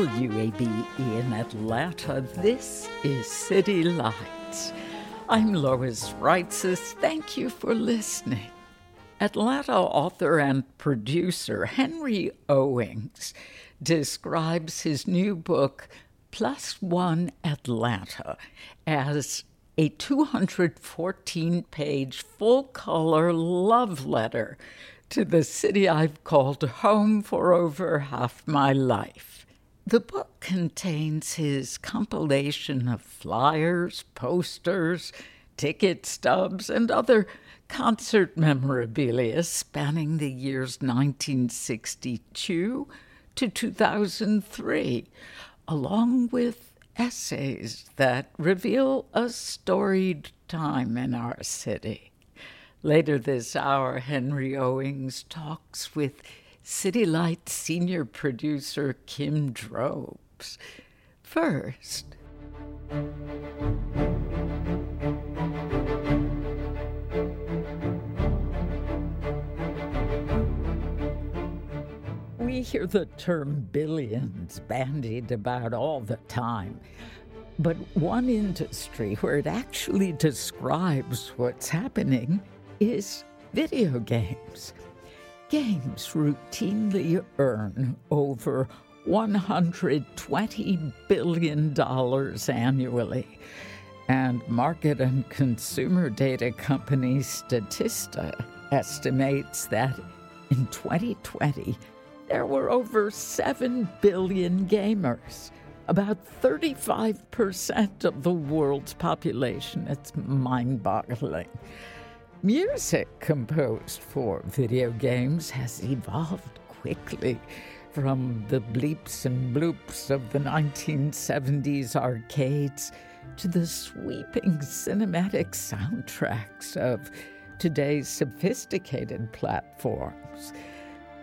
WABE in Atlanta. This is City Lights. I'm Lois Reitzes. Thank you for listening. Atlanta author and producer Henry Owings describes his new book, Plus One Atlanta, as a 214 page full color love letter to the city I've called home for over half my life. The book contains his compilation of flyers, posters, ticket stubs, and other concert memorabilia spanning the years 1962 to 2003, along with essays that reveal a storied time in our city. Later this hour, Henry Owings talks with City Light senior producer Kim Drobes. First, we hear the term billions bandied about all the time. But one industry where it actually describes what's happening is video games games routinely earn over $120 billion annually. And market and consumer data company Statista estimates that in 2020, there were over 7 billion gamers, about 35% of the world's population. It's mind boggling. Music composed for video games has evolved quickly from the bleeps and bloops of the 1970s arcades to the sweeping cinematic soundtracks of today's sophisticated platforms.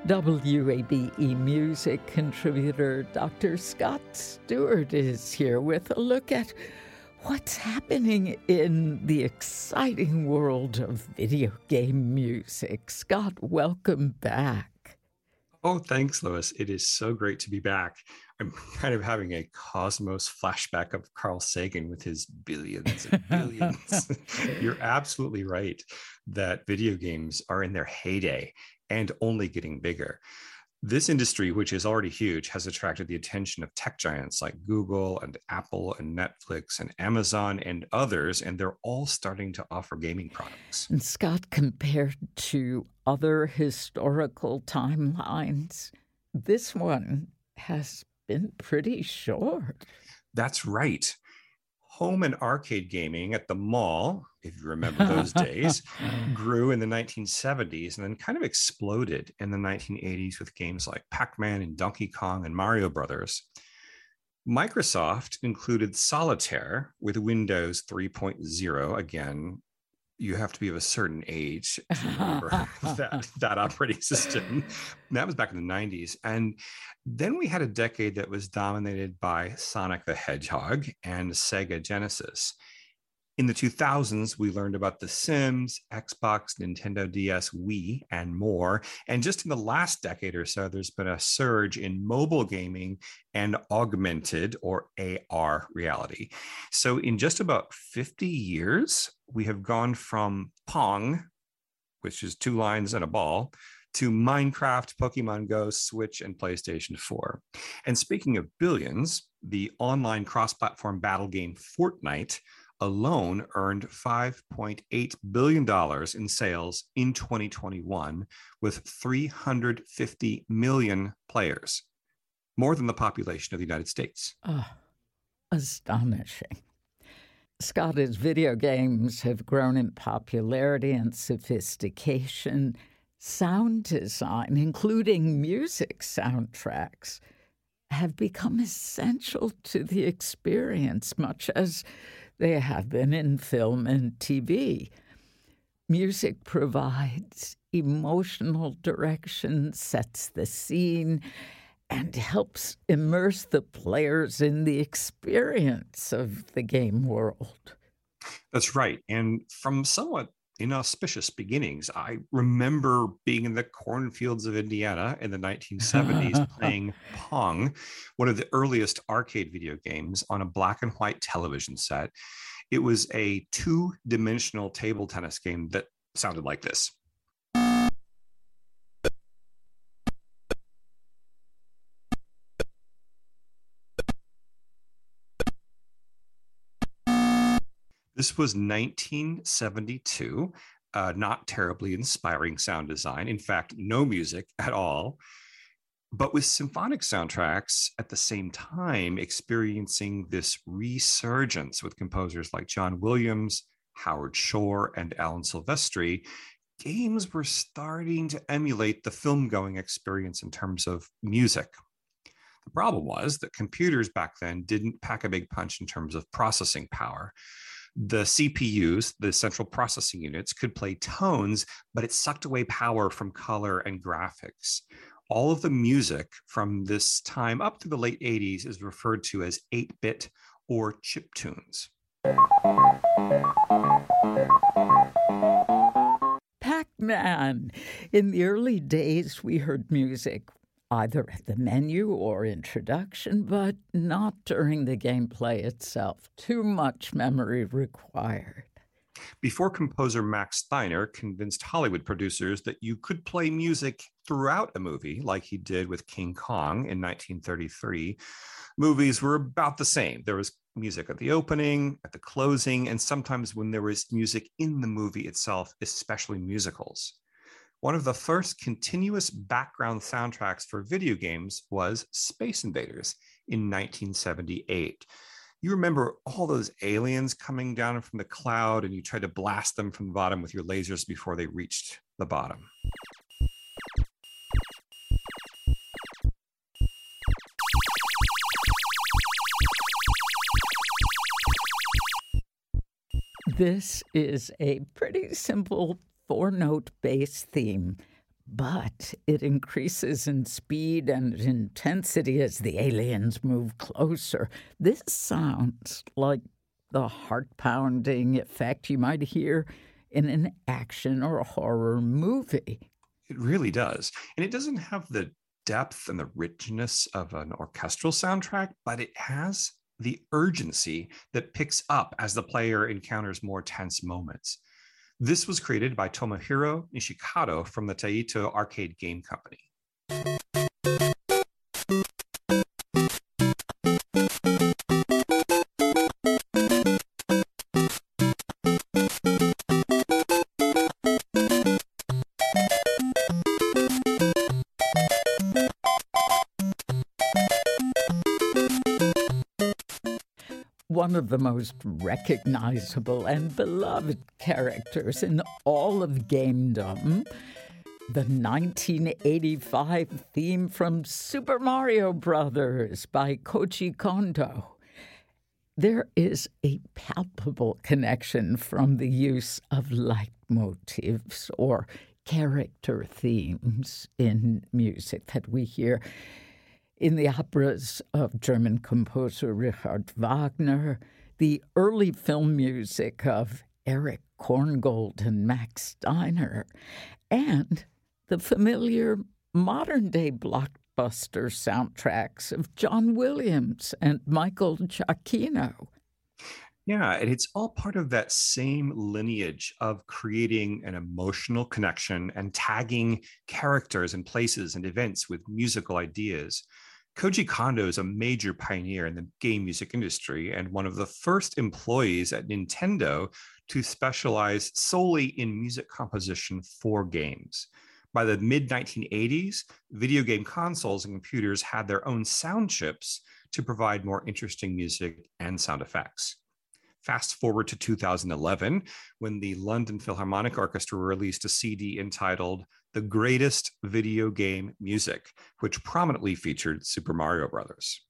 WABE music contributor Dr. Scott Stewart is here with a look at what's happening in the exciting world of video game music. Scott, welcome back. Oh, thanks, Lois. It is so great to be back. I'm kind of having a cosmos flashback of Carl Sagan with his billions and billions. You're absolutely right that video games are in their heyday and only getting bigger. This industry, which is already huge, has attracted the attention of tech giants like Google and Apple and Netflix and Amazon and others, and they're all starting to offer gaming products. And Scott, compared to other historical timelines, this one has been pretty short. That's right home and arcade gaming at the mall, if you remember those days, grew in the 1970s and then kind of exploded in the 1980s with games like Pac Man and Donkey Kong and Mario Brothers. Microsoft included Solitaire with Windows 3.0, again, you have to be of a certain age to remember that, that operating system. that was back in the 90s. And then we had a decade that was dominated by Sonic the Hedgehog and Sega Genesis. In the 2000s, we learned about The Sims, Xbox, Nintendo DS, Wii, and more. And just in the last decade or so, there's been a surge in mobile gaming and augmented or AR reality. So, in just about 50 years, we have gone from Pong which is two lines and a ball, to Minecraft, Pokemon Go, Switch, and PlayStation 4. And speaking of billions, the online cross platform battle game Fortnite alone earned $5.8 billion in sales in 2021 with 350 million players, more than the population of the United States. Oh, astonishing. Scott, as video games have grown in popularity and sophistication, sound design, including music soundtracks, have become essential to the experience, much as they have been in film and TV. Music provides emotional direction, sets the scene, and helps immerse the players in the experience of the game world. That's right. And from somewhat inauspicious beginnings, I remember being in the cornfields of Indiana in the 1970s playing Pong, one of the earliest arcade video games, on a black and white television set. It was a two dimensional table tennis game that sounded like this. This was 1972. Uh, not terribly inspiring sound design. In fact, no music at all. But with symphonic soundtracks at the same time experiencing this resurgence with composers like John Williams, Howard Shore, and Alan Silvestri, games were starting to emulate the film going experience in terms of music. The problem was that computers back then didn't pack a big punch in terms of processing power the CPUs, the central processing units, could play tones, but it sucked away power from color and graphics. All of the music from this time up to the late 80s is referred to as 8 bit or chip tunes. Pac Man. In the early days, we heard music either at the menu or introduction, but not during the gameplay itself. Too much memory required. Before composer Max Steiner convinced Hollywood producers that you could play music throughout a movie, like he did with King Kong in 1933, movies were about the same. There was music at the opening, at the closing, and sometimes when there was music in the movie itself, especially musicals. One of the first continuous background soundtracks for video games was Space Invaders in 1978. You remember all those aliens coming down from the cloud, and you tried to blast them from the bottom with your lasers before they reached the bottom. This is a pretty simple four note bass theme, but it increases in speed and intensity as the aliens move closer. This sounds like the heart pounding effect you might hear in an action or a horror movie. It really does. And it doesn't have the depth and the richness of an orchestral soundtrack, but it has the urgency that picks up as the player encounters more tense moments. This was created by Tomohiro Nishikado from the Taito Arcade Game Company. one of the most recognizable and beloved characters in all of gamedom. The 1985 theme from Super Mario Brothers by Koji Kondo. There is a palpable connection from the use of leitmotifs or character themes in music that we hear in the operas of German composer Richard Wagner, the early film music of Erich Korngold and Max Steiner, and the familiar modern day blockbuster soundtracks of John Williams and Michael Giacchino. Yeah, and it's all part of that same lineage of creating an emotional connection and tagging characters and places and events with musical ideas. Koji Kondo is a major pioneer in the game music industry and one of the first employees at Nintendo to specialize solely in music composition for games. By the mid 1980s, video game consoles and computers had their own sound chips to provide more interesting music and sound effects. Fast forward to 2011, when the London Philharmonic Orchestra released a CD entitled The Greatest Video Game Music, which prominently featured Super Mario Brothers.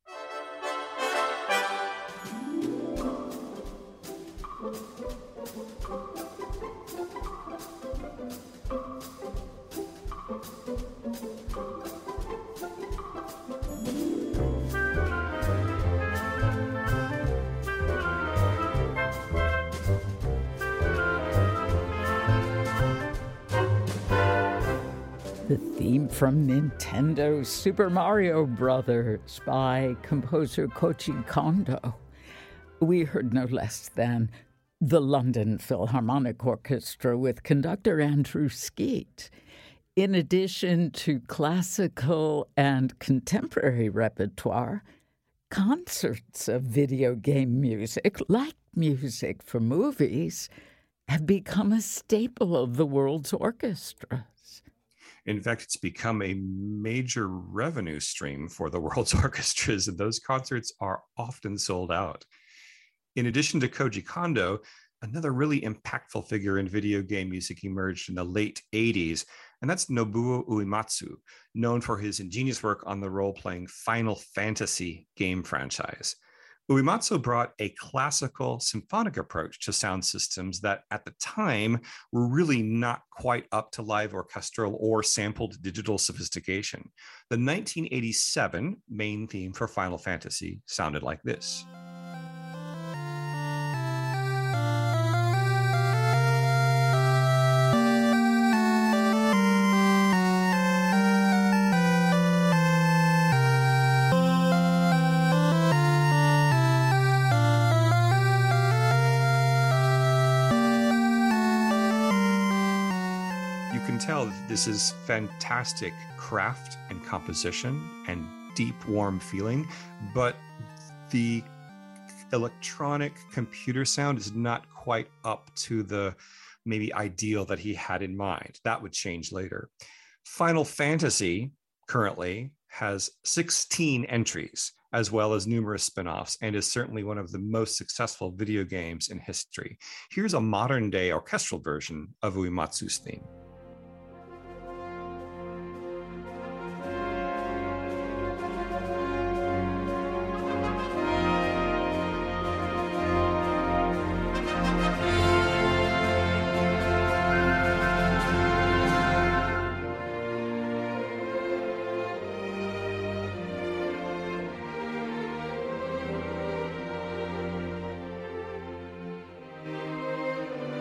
The theme from Nintendo Super Mario Brothers by composer Koji Kondo. We heard no less than the London Philharmonic Orchestra with conductor Andrew Skeet. In addition to classical and contemporary repertoire, concerts of video game music, like music for movies, have become a staple of the world's orchestras. In fact, it's become a major revenue stream for the world's orchestras, and those concerts are often sold out. In addition to Koji Kondo, another really impactful figure in video game music emerged in the late 80s, and that's Nobuo Uematsu, known for his ingenious work on the role playing Final Fantasy game franchise. Uematsu brought a classical symphonic approach to sound systems that at the time were really not quite up to live orchestral or sampled digital sophistication. The 1987 main theme for Final Fantasy sounded like this. This is fantastic craft and composition and deep, warm feeling, but the electronic computer sound is not quite up to the maybe ideal that he had in mind. That would change later. Final Fantasy currently has 16 entries, as well as numerous spin offs, and is certainly one of the most successful video games in history. Here's a modern day orchestral version of Uematsu's theme.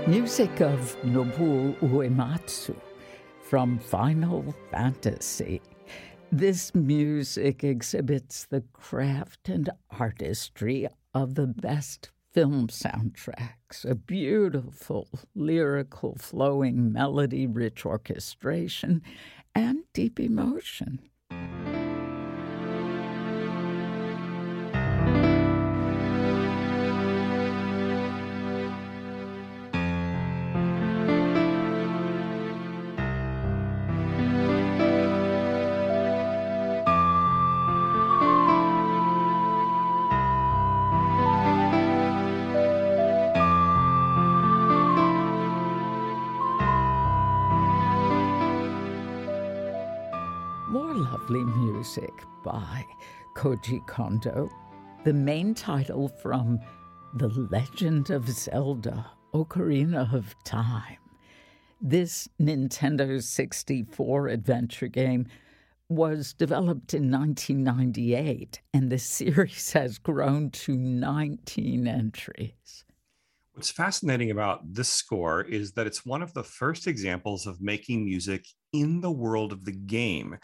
Music of Nobuo Uematsu from Final Fantasy. This music exhibits the craft and artistry of the best film soundtracks, a beautiful, lyrical, flowing melody, rich orchestration, and deep emotion. Music by Koji Kondo, the main title from The Legend of Zelda Ocarina of Time. This Nintendo 64 adventure game was developed in 1998, and the series has grown to 19 entries. What's fascinating about this score is that it's one of the first examples of making music in the world of the game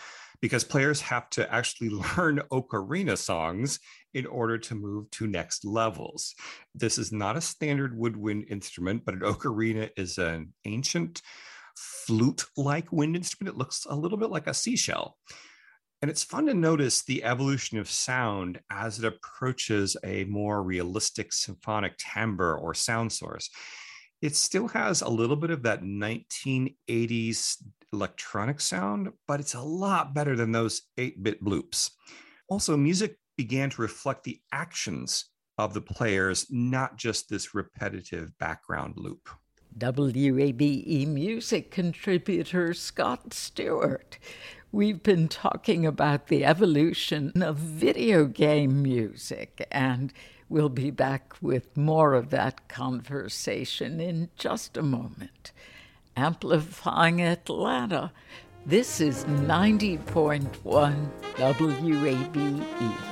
because players have to actually learn ocarina songs in order to move to next levels. This is not a standard woodwind instrument, but an ocarina is an ancient flute like wind instrument. It looks a little bit like a seashell. And it's fun to notice the evolution of sound as it approaches a more realistic symphonic timbre or sound source. It still has a little bit of that 1980s electronic sound, but it's a lot better than those 8 bit bloops. Also, music began to reflect the actions of the players, not just this repetitive background loop. WABE music contributor Scott Stewart We've been talking about the evolution of video game music, and we'll be back with more of that conversation in just a moment. Amplifying Atlanta, this is 90.1 WABE.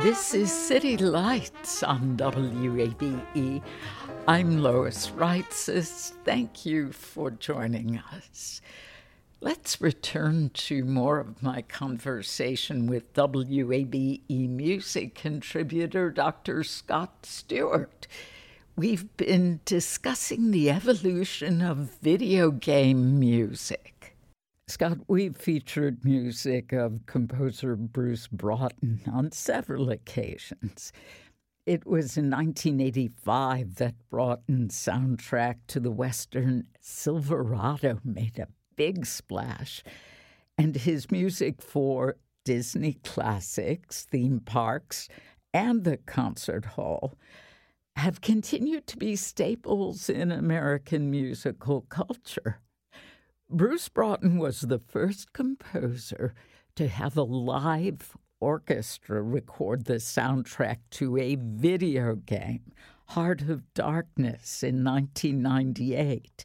This is City Lights on WABE. I'm Lois Reitzes. Thank you for joining us. Let's return to more of my conversation with WABE music contributor Dr. Scott Stewart. We've been discussing the evolution of video game music. Scott, we've featured music of composer Bruce Broughton on several occasions. It was in 1985 that Broughton's soundtrack to the Western Silverado made a big splash, and his music for Disney classics, theme parks, and the concert hall have continued to be staples in American musical culture. Bruce Broughton was the first composer to have a live orchestra record the soundtrack to a video game, Heart of Darkness, in 1998,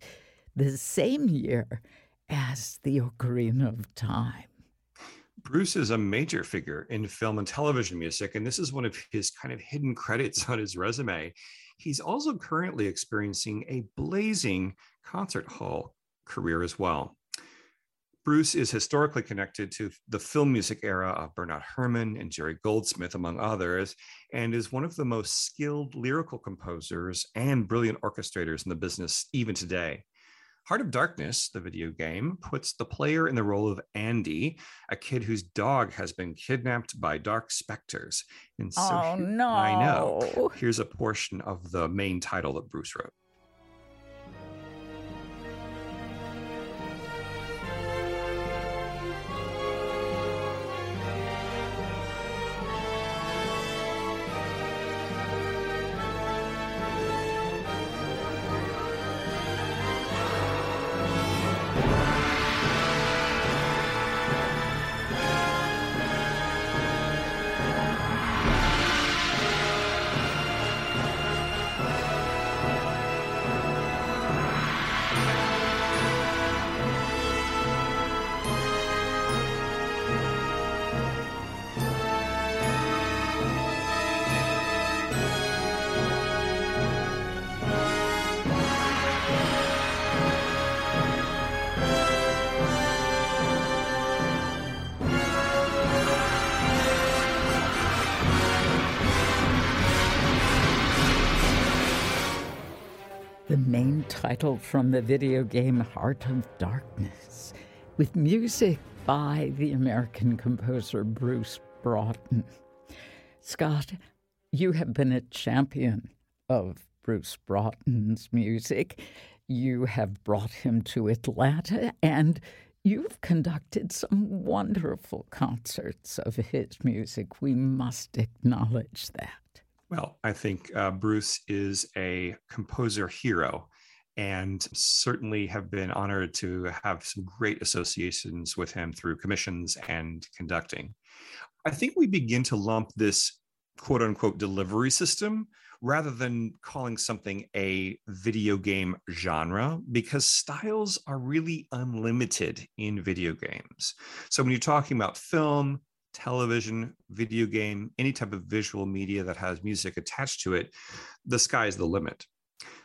the same year as The Ocarina of Time. Bruce is a major figure in film and television music, and this is one of his kind of hidden credits on his resume. He's also currently experiencing a blazing concert hall career as well. Bruce is historically connected to the film music era of Bernard Herrmann and Jerry Goldsmith, among others, and is one of the most skilled lyrical composers and brilliant orchestrators in the business even today. Heart of Darkness, the video game, puts the player in the role of Andy, a kid whose dog has been kidnapped by dark specters. And so oh, no. I know. Here's a portion of the main title that Bruce wrote. From the video game Heart of Darkness, with music by the American composer Bruce Broughton. Scott, you have been a champion of Bruce Broughton's music. You have brought him to Atlanta, and you've conducted some wonderful concerts of his music. We must acknowledge that. Well, I think uh, Bruce is a composer hero and certainly have been honored to have some great associations with him through commissions and conducting. I think we begin to lump this quote unquote delivery system rather than calling something a video game genre because styles are really unlimited in video games. So when you're talking about film, television, video game, any type of visual media that has music attached to it, the sky is the limit.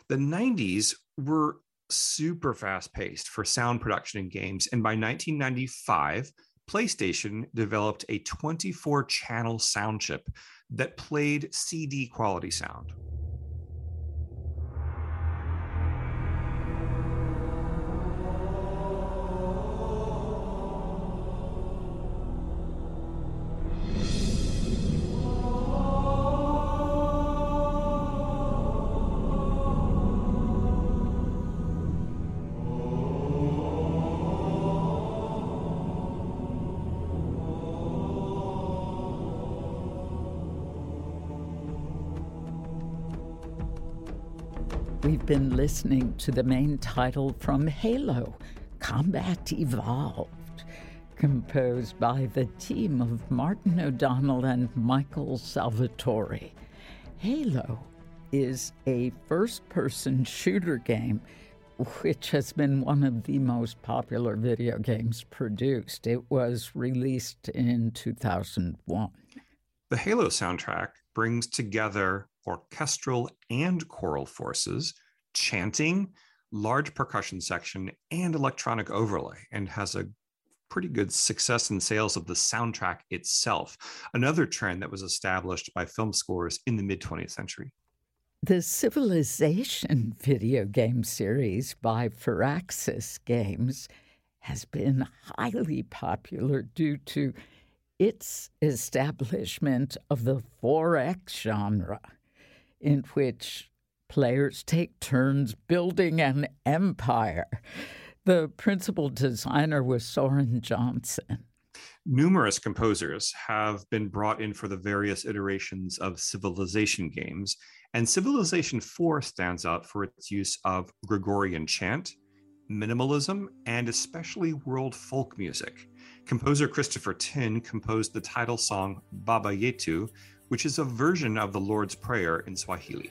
The 90s were super fast paced for sound production in games. And by 1995, PlayStation developed a 24 channel sound chip that played CD quality sound. Listening to the main title from Halo Combat Evolved, composed by the team of Martin O'Donnell and Michael Salvatore. Halo is a first person shooter game which has been one of the most popular video games produced. It was released in 2001. The Halo soundtrack brings together orchestral and choral forces, chanting, large percussion section, and electronic overlay, and has a pretty good success in sales of the soundtrack itself, another trend that was established by film scores in the mid 20th century. The Civilization video game series by Firaxis Games has been highly popular due to its establishment of the 4X genre in which players take turns building an empire. The principal designer was Soren Johnson. Numerous composers have been brought in for the various iterations of Civilization games, and Civilization 4 stands out for its use of Gregorian chant, minimalism, and especially world folk music. Composer Christopher Tin composed the title song Baba Yetu, which is a version of the Lord's Prayer in Swahili.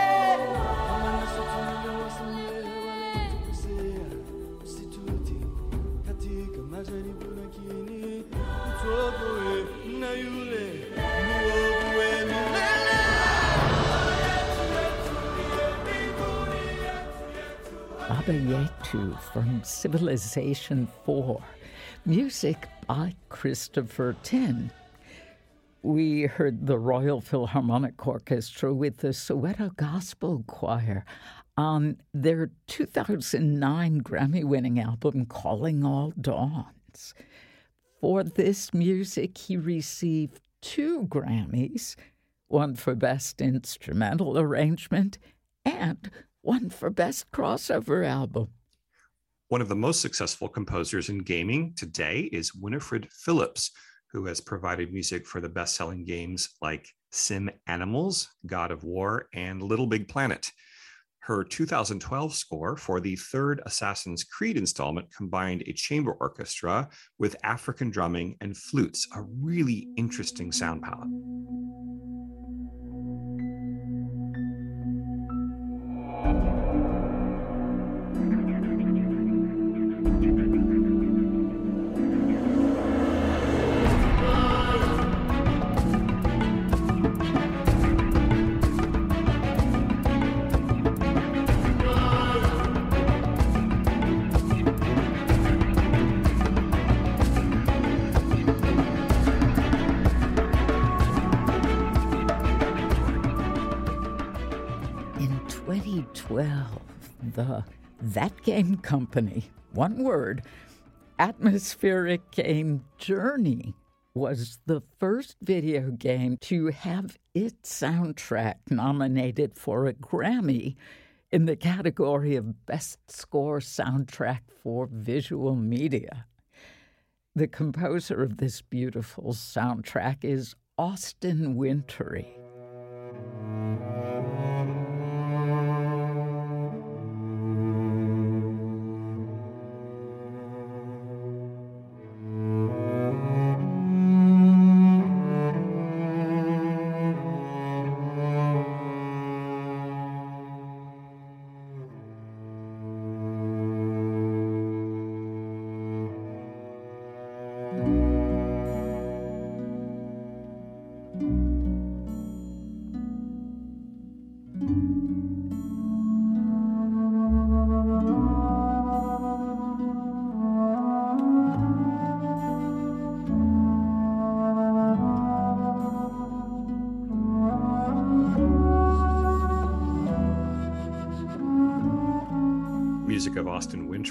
Yetu from Civilization 4, music by Christopher Tin. We heard the Royal Philharmonic Orchestra with the Soweto Gospel Choir on their 2009 Grammy winning album, Calling All Dawns. For this music, he received two Grammys one for Best Instrumental Arrangement and one for Best Crossover Album. One of the most successful composers in gaming today is Winifred Phillips, who has provided music for the best selling games like Sim Animals, God of War, and Little Big Planet. Her 2012 score for the third Assassin's Creed installment combined a chamber orchestra with African drumming and flutes, a really interesting sound palette. 2012, the That Game Company, one word, atmospheric game Journey was the first video game to have its soundtrack nominated for a Grammy in the category of Best Score Soundtrack for Visual Media. The composer of this beautiful soundtrack is Austin Wintory.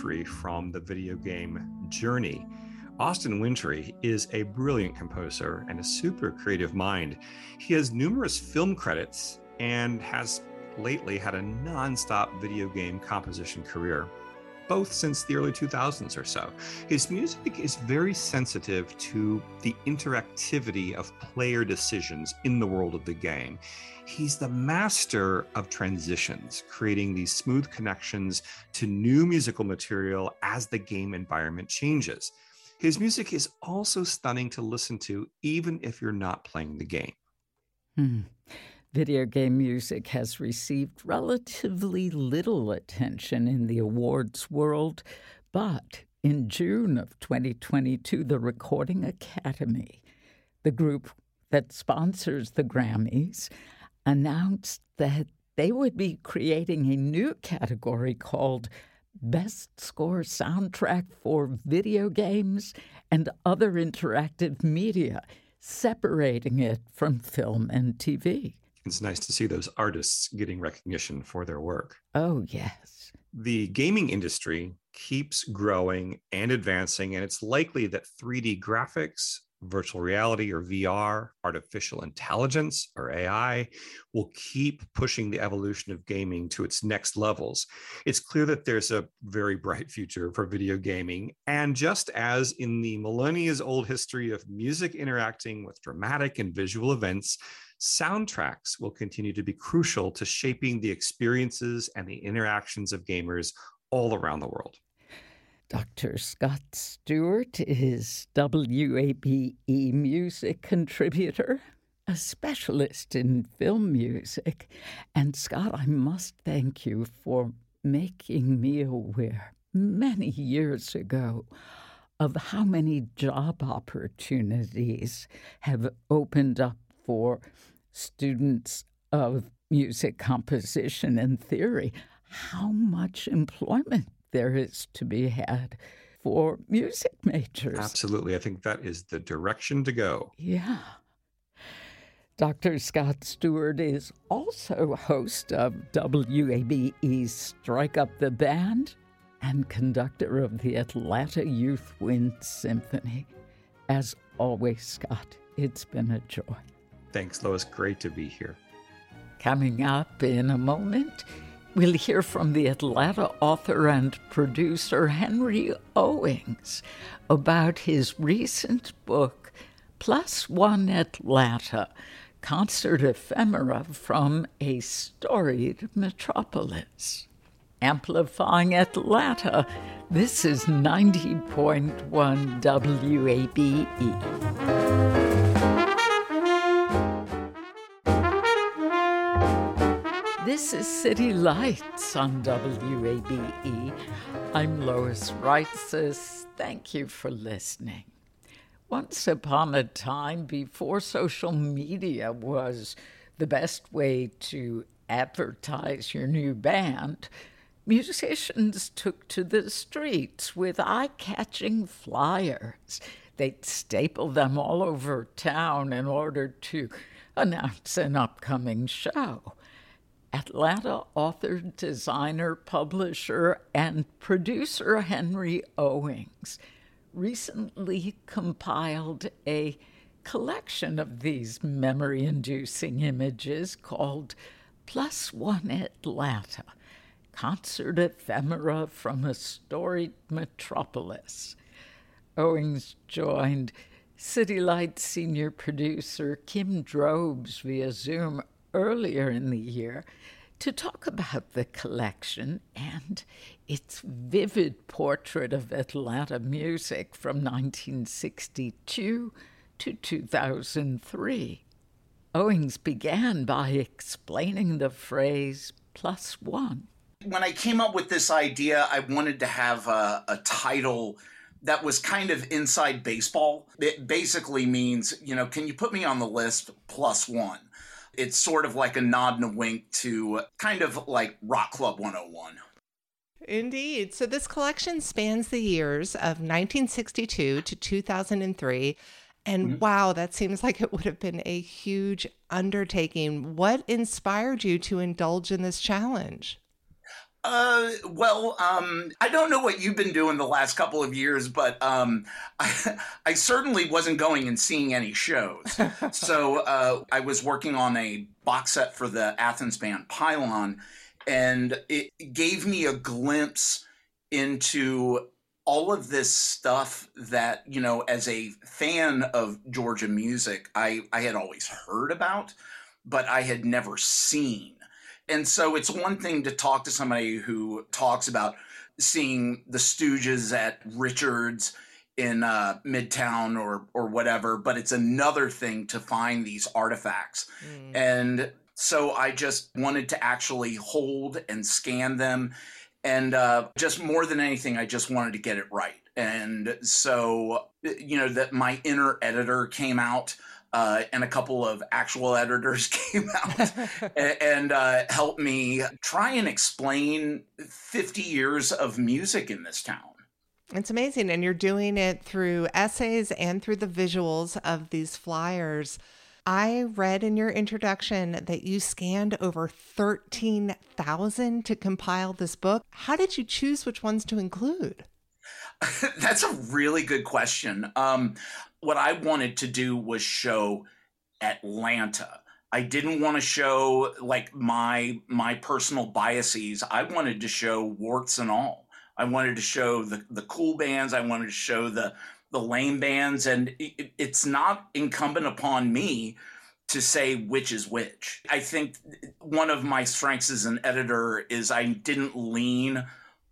Wintory from the video game Journey. Austin Wintory is a brilliant composer and a super creative mind. He has numerous film credits and has lately had a non-stop video game composition career both since the early 2000s or so. His music is very sensitive to the interactivity of player decisions in the world of the game. He's the master of transitions, creating these smooth connections to new musical material as the game environment changes. His music is also stunning to listen to, even if you're not playing the game. Hmm. Video game music has received relatively little attention in the awards world, but in June of 2022, the Recording Academy, the group that sponsors the Grammys, announced that they would be creating a new category called Best Score Soundtrack for Video Games and Other Interactive Media, separating it from film and TV it's nice to see those artists getting recognition for their work. Oh, yes. The gaming industry keeps growing and advancing, and it's likely that 3D graphics, virtual reality or VR, artificial intelligence or AI will keep pushing the evolution of gaming to its next levels. It's clear that there's a very bright future for video gaming. And just as in the millennia old history of music interacting with dramatic and visual events, soundtracks will continue to be crucial to shaping the experiences and the interactions of gamers all around the world. Dr. Scott Stewart is WABE music contributor, a specialist in film music. And Scott, I must thank you for making me aware many years ago of how many job opportunities have opened up for students of music composition and theory how much employment there is to be had for music majors. Absolutely. I think that is the direction to go. Yeah. Dr. Scott Stewart is also host of WABE's Strike Up the Band and conductor of the Atlanta Youth Wind Symphony. As always, Scott, it's been a joy. Thanks, Lois. Great to be here. Coming up in a moment, we'll hear from the Atlanta author and producer Henry Owings about his recent book, Plus One Atlanta Concert Ephemera from a Storied Metropolis. Amplifying Atlanta, this is 90.1 WABE. This is City Lights on WABE. I'm Lois Reitzes. Thank you for listening. Once upon a time, before social media was the best way to advertise your new band, musicians took to the streets with eye catching flyers. They'd staple them all over town in order to announce an upcoming show. Atlanta author, designer, publisher, and producer Henry Owings recently compiled a collection of these memory inducing images called Plus One Atlanta Concert Ephemera from a Storied Metropolis. Owings joined City Light senior producer Kim Drobes via Zoom earlier in the year to talk about the collection and its vivid portrait of Atlanta music from 1962 to 2003. Owings began by explaining the phrase plus one. When I came up with this idea, I wanted to have a, a title that was kind of inside baseball. It basically means, you know, can you put me on the list plus one? It's sort of like a nod and a wink to kind of like Rock Club 101. Indeed. So this collection spans the years of 1962 to 2003. And mm-hmm. wow, that seems like it would have been a huge undertaking. What inspired you to indulge in this challenge? Uh, well, um, I don't know what you've been doing the last couple of years, but um, I, I certainly wasn't going and seeing any shows. so uh, I was working on a box set for the Athens band Pylon, and it gave me a glimpse into all of this stuff that you know as a fan of georgia music i i had always heard about but i had never seen and so it's one thing to talk to somebody who talks about seeing the Stooges at Richards in uh, Midtown or or whatever, but it's another thing to find these artifacts. Mm. And so I just wanted to actually hold and scan them, and uh, just more than anything, I just wanted to get it right. And so you know that my inner editor came out uh, and a couple of actual editors came out and, and uh, helped me try and explain 50 years of music in this town. It's amazing. And you're doing it through essays and through the visuals of these flyers. I read in your introduction that you scanned over 13,000 to compile this book. How did you choose which ones to include? That's a really good question. Um, what I wanted to do was show Atlanta. I didn't want to show like my my personal biases. I wanted to show warts and all. I wanted to show the the cool bands. I wanted to show the the lame bands, and it, it's not incumbent upon me to say which is which. I think one of my strengths as an editor is I didn't lean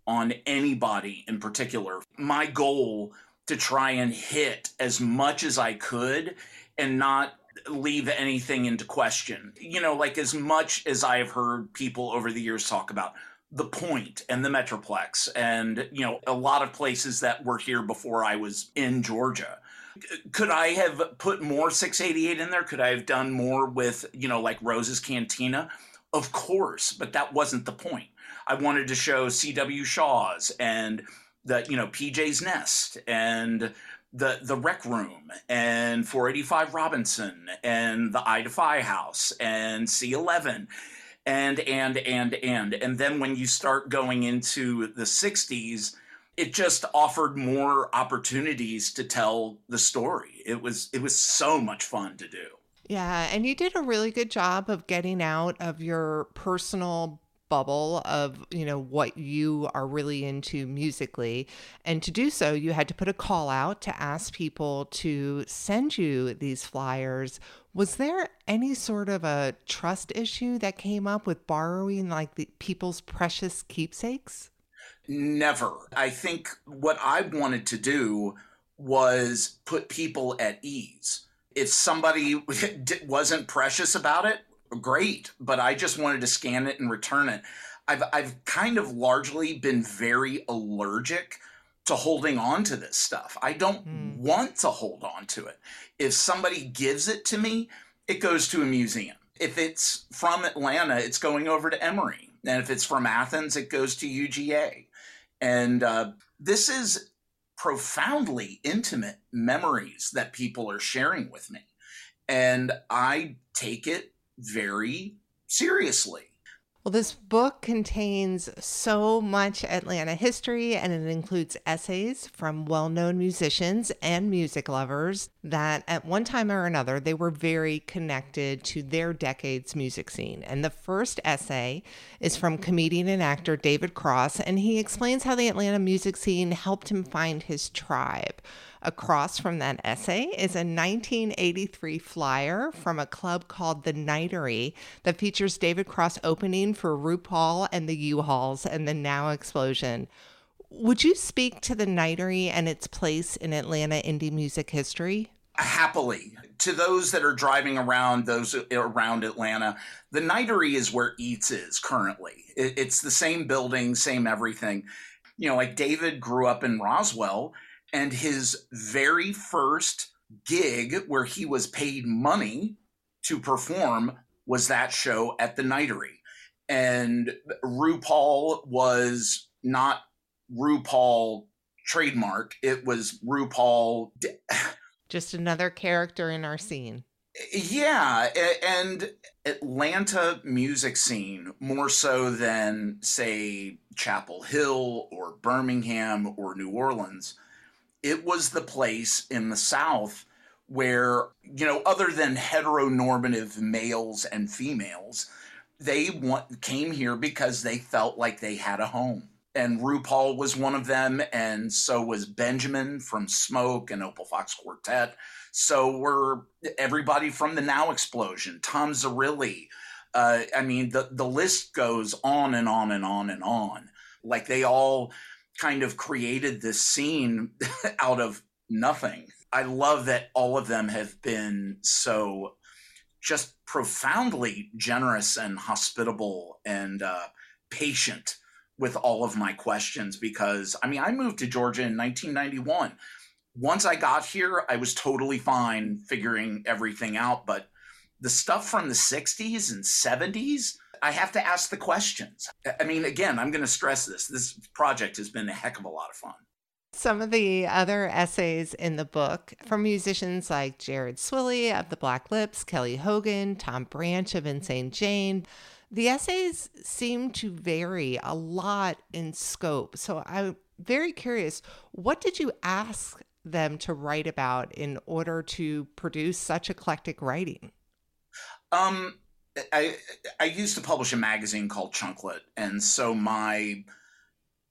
on anybody in particular. My goal to try and hit as much as I could and not leave anything into question. You know, like as much as I have heard people over the years talk about the point and the Metroplex and, you know, a lot of places that were here before I was in Georgia. Could I have put more 688 in there? Could I have done more with, you know, like Rose's Cantina? Of course, but that wasn't the point. I wanted to show C.W. Shaw's and the you know PJ's Nest and the the Rec Room and 485 Robinson and the I Defy House and C11 and and and and. And then when you start going into the 60s it just offered more opportunities to tell the story. It was it was so much fun to do. Yeah and you did a really good job of getting out of your personal bubble of you know what you are really into musically. And to do so you had to put a call out to ask people to send you these flyers. Was there any sort of a trust issue that came up with borrowing like the people's precious keepsakes? Never. I think what i wanted to do was put people at ease. If somebody wasn't precious about it great, but I just wanted to scan it and return it. I've I've kind of largely been very allergic to holding on to this stuff. I don't mm. want to hold on to it. If somebody gives it to me, it goes to a museum. If it's from Atlanta, it's going over to Emory. And if it's from Athens, it goes to UGA. And uh, this is profoundly intimate memories that people are sharing with me. And I take it very seriously. Well, this book contains so much Atlanta history and it includes essays from well known musicians and music lovers that at one time or another they were very connected to their decade's music scene. And the first essay is from comedian and actor David Cross, and he explains how the Atlanta music scene helped him find his tribe. Across from that essay is a 1983 flyer from a club called The Nightery that features David Cross opening for RuPaul and the U-Hauls and the Now Explosion. Would you speak to The Nightery and its place in Atlanta indie music history? Happily. To those that are driving around, those around Atlanta, the Nightery is where Eats is currently. It's the same building, same everything. You know, like David grew up in Roswell and his very first gig where he was paid money to perform was that show at the Nightery. And RuPaul was not RuPaul trademark, it was RuPaul. Just another character in our scene. Yeah, and Atlanta music scene more so than say Chapel Hill or Birmingham or New Orleans it was the place in the South where, you know, other than heteronormative males and females, they want, came here because they felt like they had a home. And RuPaul was one of them, and so was Benjamin from Smoke and Opal Fox Quartet. So were everybody from the Now Explosion, Tom Zerilli. Uh, I mean, the the list goes on and on and on and on. Like they all kind of created this scene out of nothing. I love that all of them have been so just profoundly generous and hospitable and uh, patient with all of my questions because I mean, I moved to Georgia in 1991. Once I got here, I was totally fine figuring everything out. But the stuff from the 60s and 70s, I have to ask the questions. I mean, again, I'm going to stress this. This project has been a heck of a lot of fun. Some of the other essays in the book from musicians like Jared Swilley of the Black Lips, Kelly Hogan, Tom Branch of Insane Jane. The essays seem to vary a lot in scope. So I'm very curious what did you ask them to write about in order to produce such eclectic writing? Um, I I used to publish a magazine called Chunklet, and so my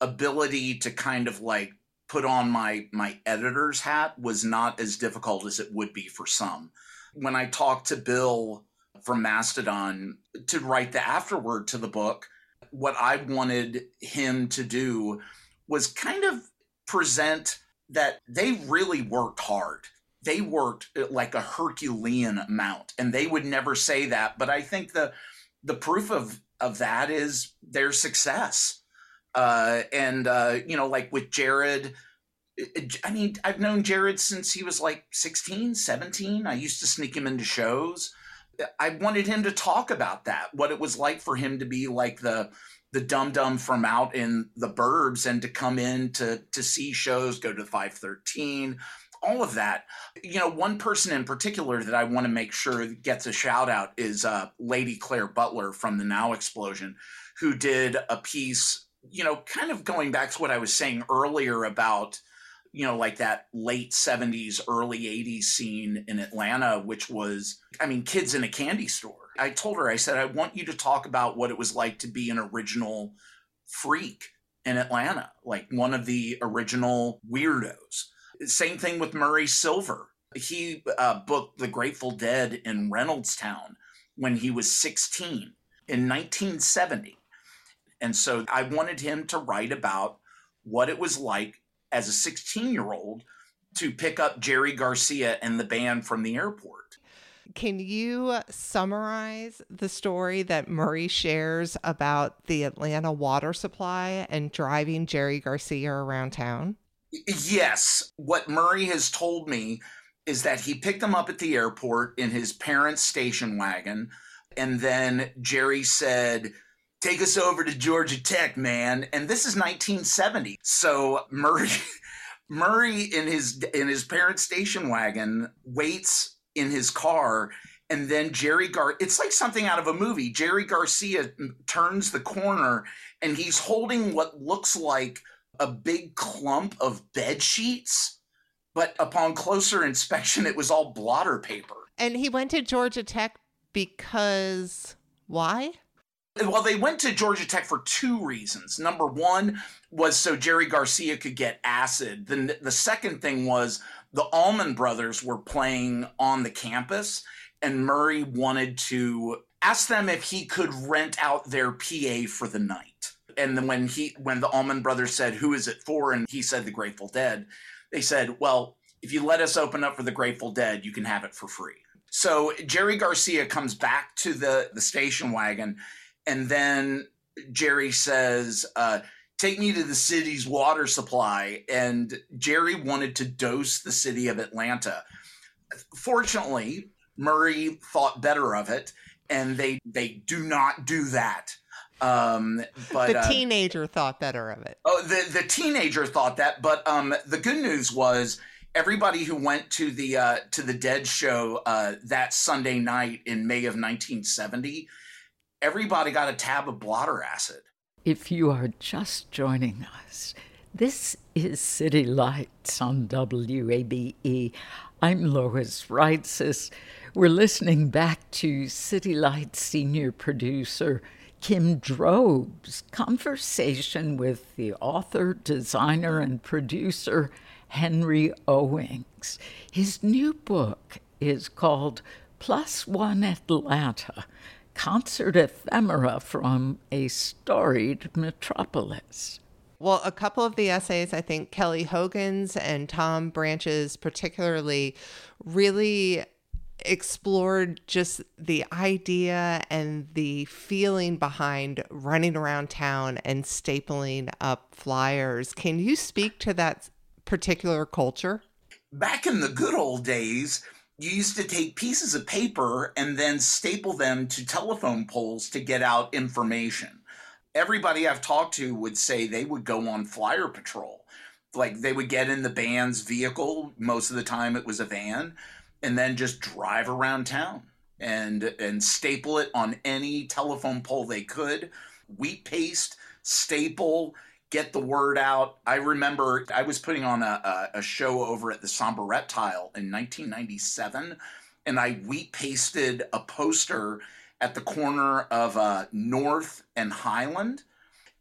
ability to kind of like put on my my editor's hat was not as difficult as it would be for some. When I talked to Bill from Mastodon to write the afterword to the book, what I wanted him to do was kind of present that they really worked hard they worked uh, like a Herculean amount, and they would never say that. But I think the the proof of of that is their success. Uh, and uh, you know, like with Jared, I mean, I've known Jared since he was like 16, 17. I used to sneak him into shows. I wanted him to talk about that, what it was like for him to be like the the dum dum from out in the burbs and to come in to to see shows, go to 513, all of that. You know, one person in particular that I want to make sure gets a shout out is uh, Lady Claire Butler from the Now Explosion, who did a piece, you know, kind of going back to what I was saying earlier about, you know, like that late 70s, early 80s scene in Atlanta, which was, I mean, kids in a candy store. I told her, I said, I want you to talk about what it was like to be an original freak in Atlanta, like one of the original weirdos same thing with Murray Silver. He uh, booked The Grateful Dead in Reynoldstown when he was 16 in 1970. And so I wanted him to write about what it was like as a 16 year old to pick up Jerry Garcia and the band from the airport. Can you summarize the story that Murray shares about the Atlanta water supply and driving Jerry Garcia around town? Yes. What Murray has told me is that he picked them up at the airport in his parents' station wagon. And then Jerry said, Take us over to Georgia Tech, man. And this is 1970. So Murray. Murray in his in his parents' station wagon waits in his car and then Jerry Gar it's like something out of a movie. Jerry Garcia turns the corner and he's holding what looks like a big clump of bed sheets, but upon closer inspection it was all blotter paper. And he went to Georgia Tech because why? Well, they went to Georgia Tech for two reasons. Number one was so Jerry Garcia could get acid. Then the second thing was the Allman Brothers were playing on the campus, and Murray wanted to ask them if he could rent out their PA for the night. And then when he when the Allman Brothers said, "Who is it for?" and he said, "The Grateful Dead," they said, "Well, if you let us open up for the Grateful Dead, you can have it for free." So Jerry Garcia comes back to the the station wagon, and then Jerry says, uh, "Take me to the city's water supply." And Jerry wanted to dose the city of Atlanta. Fortunately, Murray thought better of it, and they they do not do that. Um, but the uh, teenager thought better of it. Oh, the the teenager thought that, but um, the good news was everybody who went to the uh, to the Dead show uh, that Sunday night in May of 1970, everybody got a tab of blotter acid. If you are just joining us, this is City Lights on WABE. I'm Lois Reitzes. We're listening back to City Lights senior producer Kim Drobes' conversation with the author, designer, and producer Henry Owings. His new book is called Plus One Atlanta Concert Ephemera from a Storied Metropolis. Well, a couple of the essays, I think Kelly Hogan's and Tom Branch's, particularly, really explored just the idea and the feeling behind running around town and stapling up flyers. Can you speak to that particular culture? Back in the good old days, you used to take pieces of paper and then staple them to telephone poles to get out information. Everybody I've talked to would say they would go on flyer patrol. Like they would get in the band's vehicle, most of the time it was a van, and then just drive around town and and staple it on any telephone pole they could. Wheat paste, staple, get the word out. I remember I was putting on a, a, show over at the Somber Reptile in 1997, and I wheat pasted a poster at the corner of uh, North and Highland.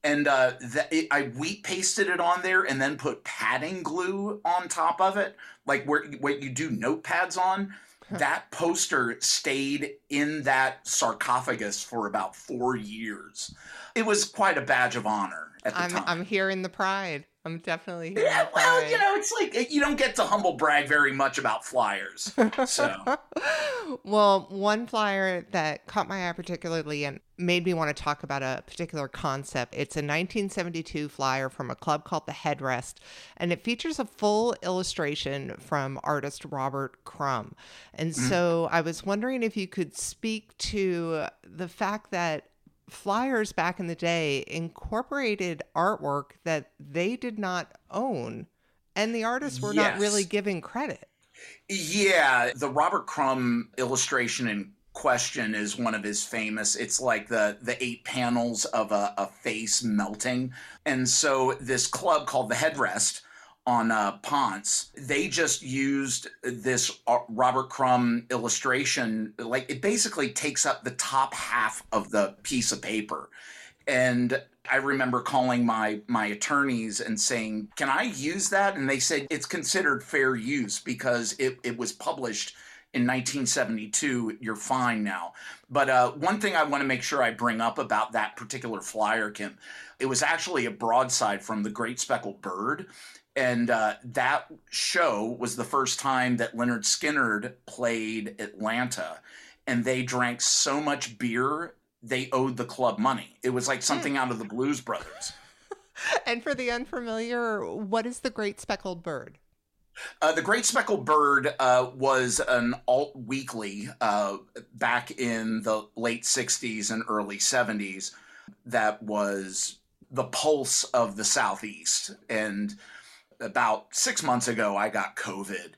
And uh, that it, I wheat pasted it on there and then put padding glue on top of it, like where what you do notepads on. That poster stayed in that sarcophagus for about four years. It was quite a badge of honor at the I'm, time. I'm hearing the pride. I'm definitely Yeah, well, you know, it's like eh, you don't get to humble brag very much about flyers. So, well, one flyer that caught my eye particularly and made me want to talk about a particular concept. It's a 1972 flyer from a club called the Headrest, and it features a full illustration from artist Robert Crumb. And mm-hmm. so I was wondering if you could speak to the fact that flyers back in the day incorporated artwork that they did not own and the artists were not really Yes. given credit. yeah, the Robert Crumb illustration in question is one of his famous. It's like the the eight panels of a, a face melting, and so this club called the Headrest on uh, Ponce, they just used this uh, Robert Crumb illustration. Like it basically takes up the top half of the piece of paper, and I remember calling my my attorneys and saying, "Can I use that?" And they said it's considered fair use because it it was published in 1972. You're fine now. But uh, one thing I want to make sure I bring up about that particular flyer, Kim, it was actually a broadside from the Great Speckled Bird. And uh, that show was the first time that Lynyrd Skynyrd played Atlanta. And they drank so much beer, they owed the club money. It was like something out of the Blues Brothers. And for the unfamiliar, what is the great speckled bird? Uh, the Great Speckled Bird uh, was an alt weekly uh, back in the late 60s and early 70s that was the pulse of the Southeast. And about six months ago, I got COVID.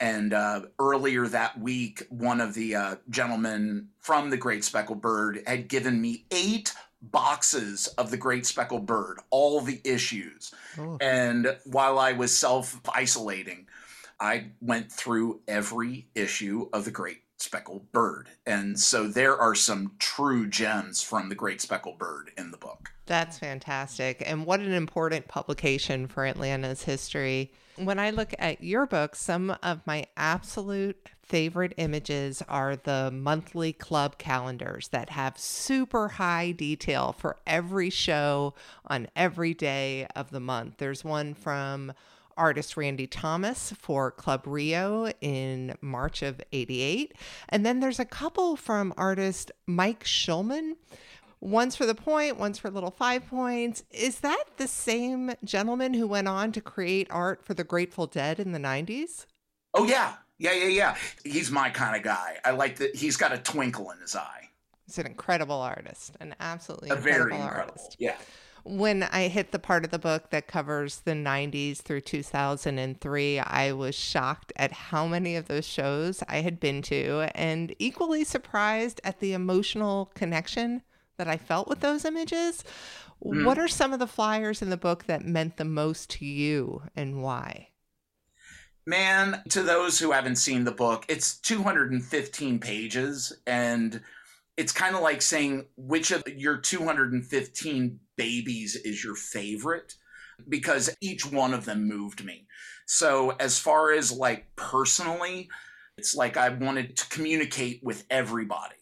And uh, earlier that week, one of the uh, gentlemen from the Great Speckled Bird had given me eight boxes of the Great Speckled Bird, all the issues. Oh. And while I was self isolating, I went through every issue of the Great Speckled Bird. And so there are some true gems from the Great Speckled Bird in the book. That's fantastic. And what an important publication for Atlanta's history. When I look at your book, some of my absolute favorite images are the monthly club calendars that have super high detail for every show on every day of the month. There's one from artist Randy Thomas for Club Rio in March of 88. And then there's a couple from artist Mike Schulman. One's for the point, one's for little five points. Is that the same gentleman who went on to create art for the Grateful Dead in the 90s? Oh, yeah. Yeah, yeah, yeah. He's my kind of guy. I like that he's got a twinkle in his eye. He's an incredible artist, an absolutely A incredible, very incredible. artist. Yeah. When I hit the part of the book that covers the 90s through 2003, I was shocked at how many of those shows I had been to and equally surprised at the emotional connection that I felt with those images. Hmm. What are some of the flyers in the book that meant the most to you and why? Man, to those who haven't seen the book, it's 215 pages and it's kind of like saying which of your 215 babies is your favorite because each one of them moved me. So, as far as like personally, it's like I wanted to communicate with everybody.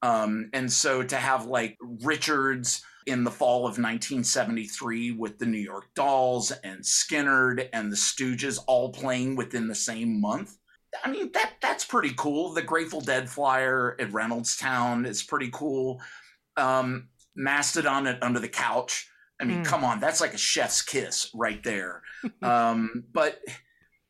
Um, and so to have like Richards in the fall of 1973 with the New York Dolls and Skynyrd and the Stooges all playing within the same month. I mean that that's pretty cool. The Grateful Dead flyer at Reynoldstown is pretty cool. Um, Mastodon at Under the Couch. I mean, Mm. come on, that's like a chef's kiss right there. um, but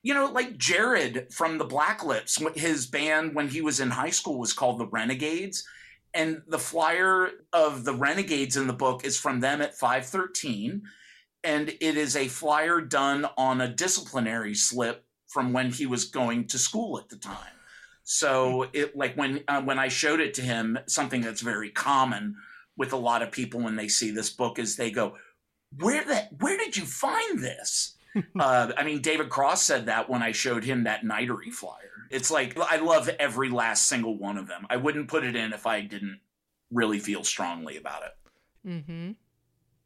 you know, like Jared from the Black Lips, his band when he was in high school was called the Renegades. And the flyer of the Renegades in the book is from them at 513. And it is a flyer done on a disciplinary slip from when he was going to school at the time. So it like when uh, when I showed it to him, something that's very common with a lot of people when they see this book is they go, "Where that? Where did you find this?" uh, I mean, David Cross said that when I showed him that Nightery flyer. It's like I love every last single one of them. I wouldn't put it in if I didn't really feel strongly about it. Mm-hmm.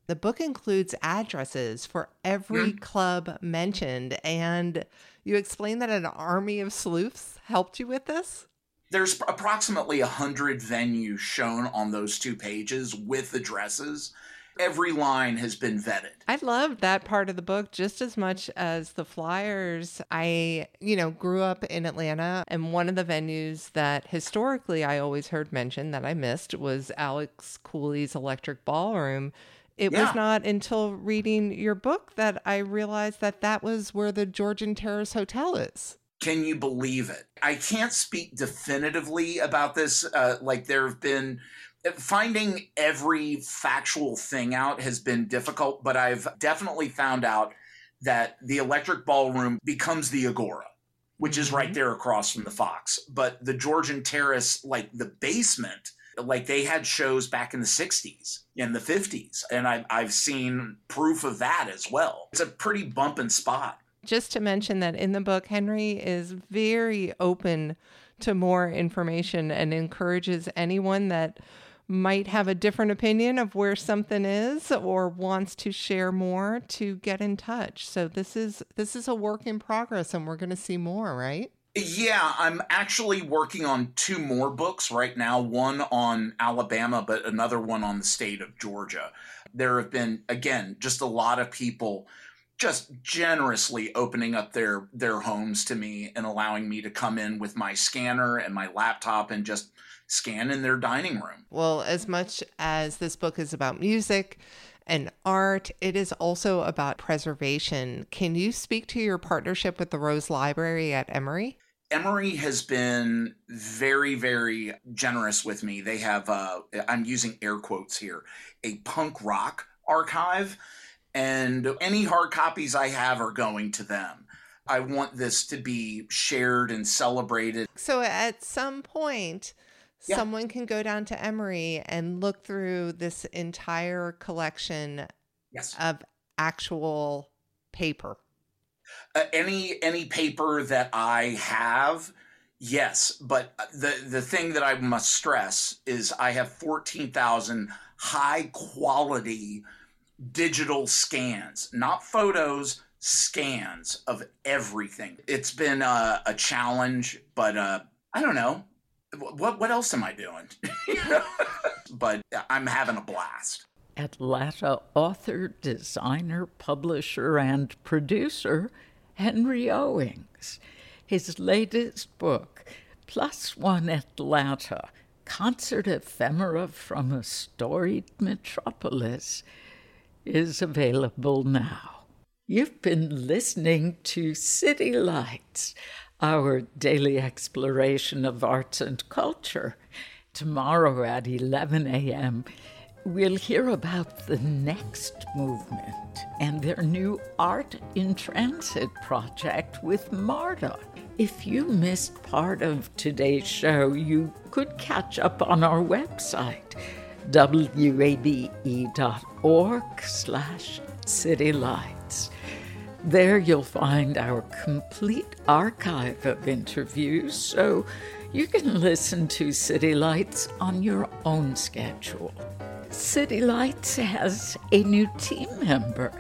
The book includes addresses for every club mentioned, and you explain that an army of sleuths helped you with this. There's approximately a hundred venues shown on those two pages with addresses. Every line has been vetted. I love that part of the book just as much as the flyers. I, you know, grew up in Atlanta, and one of the venues that historically I always heard mentioned that I missed was Alex Cooley's Electric Ballroom. It Yeah. was not until reading your book that I realized that that was where the Georgian Terrace Hotel is. Can you believe it? I can't speak definitively about this. Uh, like there have been finding every factual thing out has been difficult, but I've definitely found out that the Electric Ballroom becomes the Agora, which is right there across from the Fox. But the Georgian Terrace, like the basement, like they had shows back in the 60s and the 50s, and I've, I've seen proof of that as well. It's a pretty bumping spot. just to mention that in the book, Henry is very open to more information and encourages anyone that might have a different opinion of where something is or wants to share more to get in touch. So this is this is a work in progress and we're going to see more, right? Yeah, I'm actually working on two more books right now one on Alabama, but another one on the state of Georgia. There have been, again, just a lot of people just generously opening up their their homes to me and allowing me to come in with my scanner and my laptop and just scan in their dining room. Well, as much as this book is about music and art, it is also about preservation. Can you speak to your partnership with the Rose Library at Emory? Emory has been very, very generous with me. They have, uh, I'm using air quotes here, a punk rock archive, and any hard copies I have are going to them. I want this to be shared and celebrated. So at some point, Yeah. someone can go down to Emory and look through this entire collection Yes. of actual paper. Uh, any any paper that I have, yes. But the the thing that I must stress is I have fourteen thousand high quality digital scans, not photos, scans of everything. It's been a, a challenge, but uh, I don't know. What what else am I doing? But I'm having a blast. Atlanta author, designer, publisher, and producer Henry Owings. His latest book, Plus One Atlanta Concert Ephemera from a Storied Metropolis, is available now. You've been listening to City Lights, our daily exploration of arts and culture. Tomorrow at 11 a.m., we'll hear about the next movement and their new Art in Transit project with MARTA. If you missed part of today's show, you could catch up on our website, wabe.org slash citylights. There you'll find our complete archive of interviews, so you can listen to City Lights on your own schedule. City Lights has a new team member.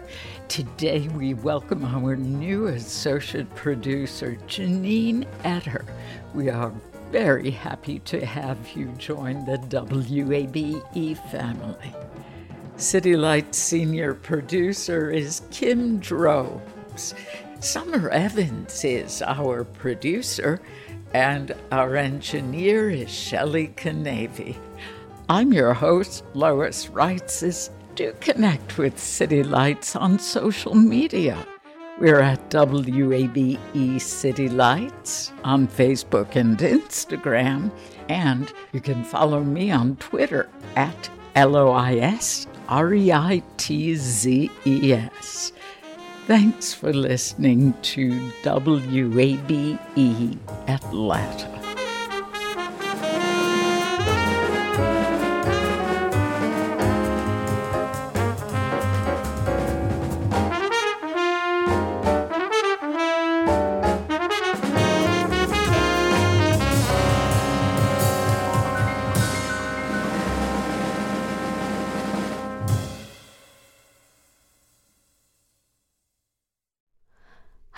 Today we welcome our new associate producer, Janine Etter. We are very happy to have you join the WABE family. City Lights senior producer is Kim Drobes. Summer Evans is our producer, and our engineer is Shelley Canavy. I'm your host, Lois Reitzes. Do connect with City Lights on social media. We're at WABE City Lights on Facebook and Instagram, and you can follow me on Twitter at L O I S R E I T Z E S. Thanks for listening to WABE Atlanta.